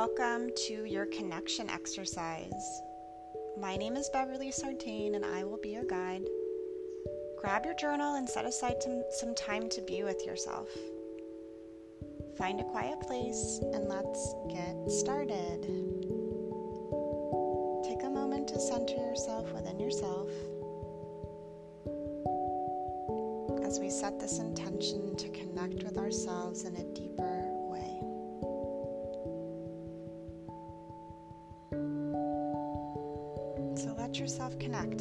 welcome to your connection exercise. My name is Beverly Sartain and I will be your guide. Grab your journal and set aside some, some time to be with yourself. Find a quiet place and let's get started. Take a moment to center yourself within yourself as we set this intention to connect with ourselves in a deeper let yourself connect.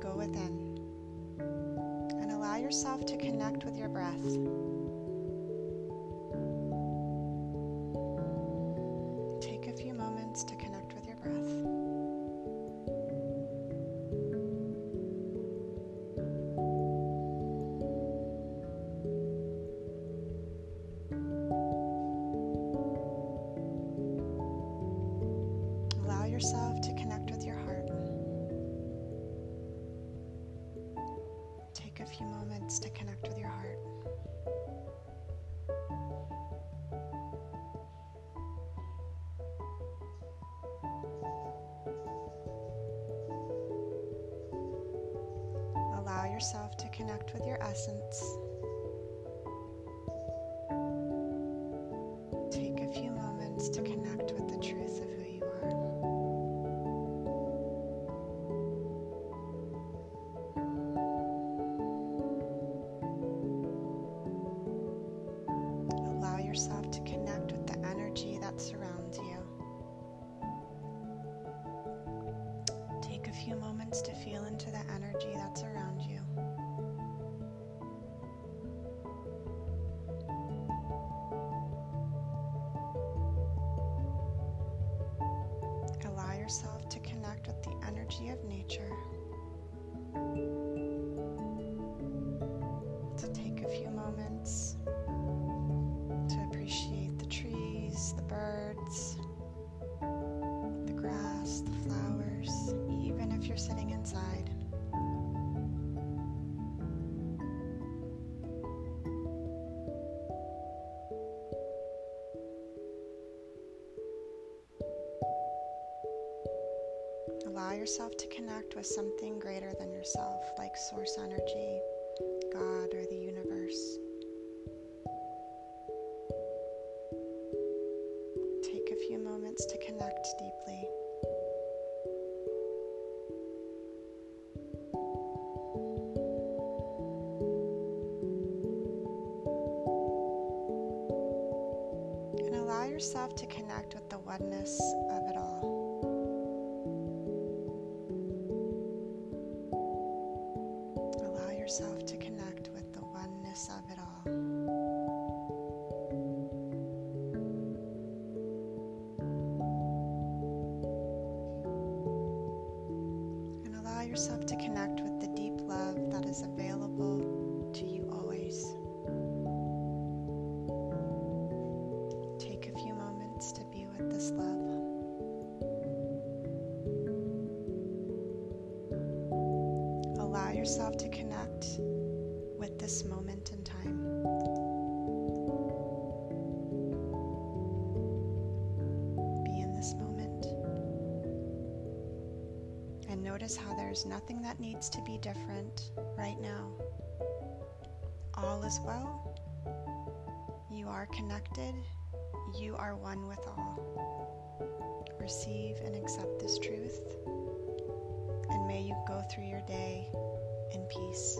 Go within and allow yourself to connect with your breath. To connect with your heart. Allow yourself to connect with your essence. Take a few moments to connect moments to feel into the energy that's around you. Allow yourself to connect with the energy of nature. Allow yourself to connect with something greater than yourself, like source energy, God, or the universe. Take a few moments to connect deeply. And allow yourself to connect with the oneness of it all. Yourself to connect with the oneness of it all. And allow yourself to connect with the deep love that is available yourself to connect with this moment in time. Be in this moment. And notice how there's nothing that needs to be different right now. All is well. You are connected. You are one with all. Receive and accept this truth. And may you go through your day peace.